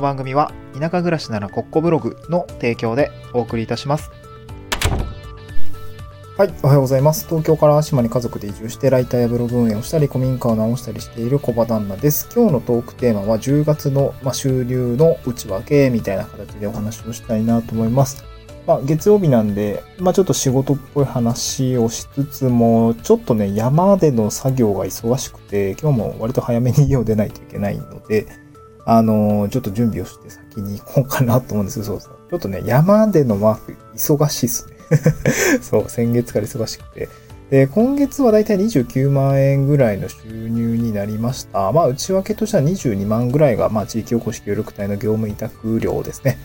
の番組は田舎暮らしならコッコブログの提供でお送りいたします。はい、おはようございます。東京から島に家族で移住してライターやブログ運営をしたり、古民家を直したりしている小場旦那です。今日のトークテーマは10月の、まあ、収入の内訳みたいな形でお話をしたいなと思います。まあ、月曜日なんで、まあ、ちょっと仕事っぽい話をしつつも、ちょっとね、山での作業が忙しくて、今日も割と早めに家を出ないといけないので、あのーちょっと準備をして先に行こうかなと思うんですよ。そうそう。ちょっとね、山でのワーク、忙しいっすね。そう、先月から忙しくて。で、今月はだいたい29万円ぐらいの収入になりました。まあ、内訳としては22万ぐらいが、まあ、地域おこし協力隊の業務委託料ですね。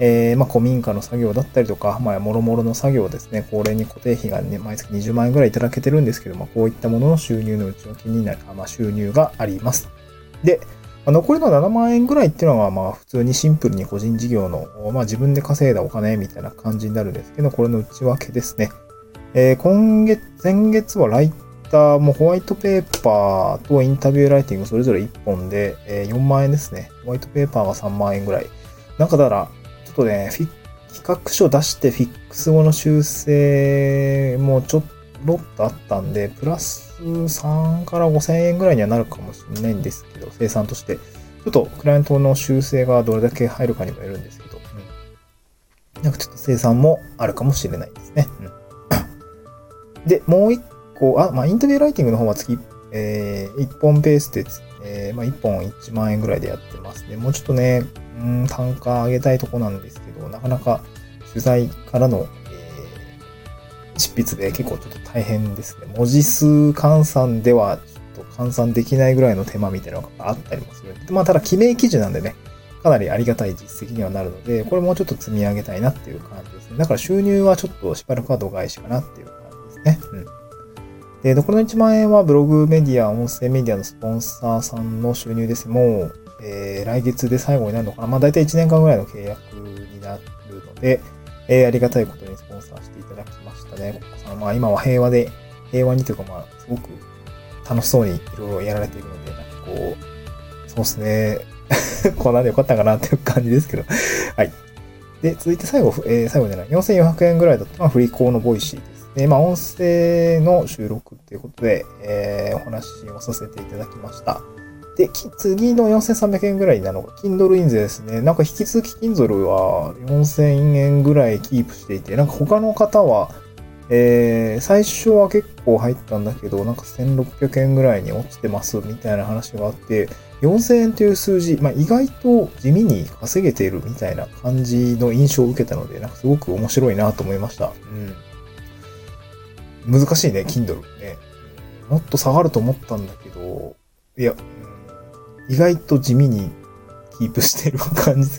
えー、まあ、古民家の作業だったりとか、まあ、もろもろの作業ですね。これに固定費がね、毎月20万円ぐらいいただけてるんですけども、こういったものの収入の内訳になる、まあ、収入があります。で、まあ残りの7万円ぐらいっていうのが、まあ、普通にシンプルに個人事業の、まあ、自分で稼いだお金みたいな感じになるんですけど、これの内訳ですね。えー今月、前月はライターもホワイトペーパーとインタビューライティングそれぞれ1本で、えー4万円ですね。ホワイトペーパーが3万円ぐらい。なんかだから、ちょっとね、企画書出してフィックス後の修正もちょっととあったんで、プラス3から5千円ぐらいにはなるかもしれないんですけど、生産として。ちょっとクライアントの修正がどれだけ入るかにもよるんですけど、うん、なんかちょっと生産もあるかもしれないですね。うん、で、もう一個、あ、まあ、インタビューライティングの方は月、えー、1本ペースで、えーまあ、1本1万円ぐらいでやってますね。もうちょっとね、うん、単価上げたいとこなんですけど、なかなか取材からの、執筆で結構ちょっと大変ですね。文字数換算ではちょっと換算できないぐらいの手間みたいなのがあったりもする。まあただ記名記事なんでね、かなりありがたい実績にはなるので、これもうちょっと積み上げたいなっていう感じですね。だから収入はちょっとしばらくは度外視かなっていう感じですね。うん。で、残りの1万円はブログメディア、音声メディアのスポンサーさんの収入です。もう、えー来月で最後になるのかな。まあ大体1年間ぐらいの契約になるので、えーありがたいことにいただきましたね。まあ今は平和で、平和にというかまあすごく楽しそうにいろいろやられているので、なんかこう、そうですね。こうなんでよかったかなっていう感じですけど。はい。で、続いて最後、えー最後じゃない、4400円ぐらいだったのはフリーコーのボイシーです。で、まあ音声の収録っていうことで、えーお話をさせていただきました。で、次の4300円ぐらいなのが、Kindle 印税ですね。なんか引き続き Kindle は4000円ぐらいキープしていて、なんか他の方は、えー、最初は結構入ったんだけど、なんか1600円ぐらいに落ちてますみたいな話があって、4000円という数字、まあ意外と地味に稼げているみたいな感じの印象を受けたので、なんかすごく面白いなと思いました。うん。難しいね、Kindle ね。もっと下がると思ったんだけど、いや、うん意外と地味にキープしてる感じ。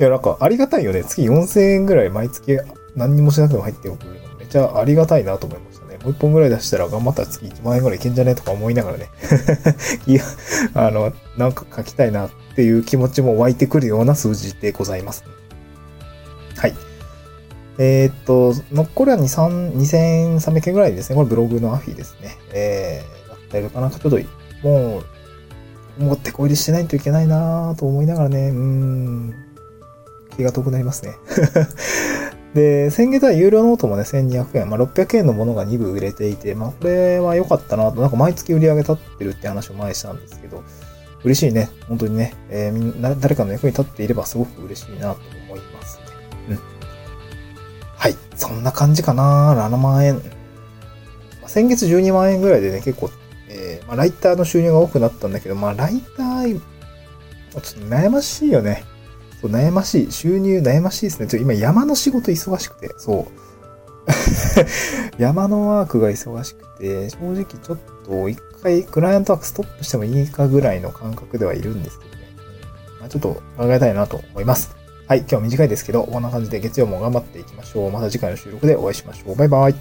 いや、なんかありがたいよね。月4000円ぐらい毎月何にもしなくても入ってくるのめちゃありがたいなと思いましたね。もう一本ぐらい出したら頑張ったら月1万円ぐらいいけんじゃねとか思いながらね。いや、あの、なんか書きたいなっていう気持ちも湧いてくるような数字でございます。はい。えーっと、残りは2 3 2300円ぐらいですね。これブログのアフィですね。えー、だったりとか、なんかちょっと、もう、持ってこいでしてないといけないなと思いながらね、うん、気が遠くなりますね。で、先月は有料ノートもね、1200円、まあ、600円のものが2部売れていて、まあ、これは良かったなと、なんか毎月売り上げ立ってるって話を前したんですけど、嬉しいね。本当にね、えーみんな、誰かの役に立っていればすごく嬉しいなと思いますね。うん。はい。そんな感じかな7万円。まあ先月12万円ぐらいでね、結構えーまあ、ライターの収入が多くなったんだけど、まあ、ライター、ちょっと悩ましいよね。そう、悩ましい。収入悩ましいですね。ちょ今山の仕事忙しくて、そう。山のワークが忙しくて、正直ちょっと一回クライアントワークストップしてもいいかぐらいの感覚ではいるんですけどね。まあ、ちょっと考えたいなと思います。はい、今日は短いですけど、こんな感じで月曜も頑張っていきましょう。また次回の収録でお会いしましょう。バイバイ。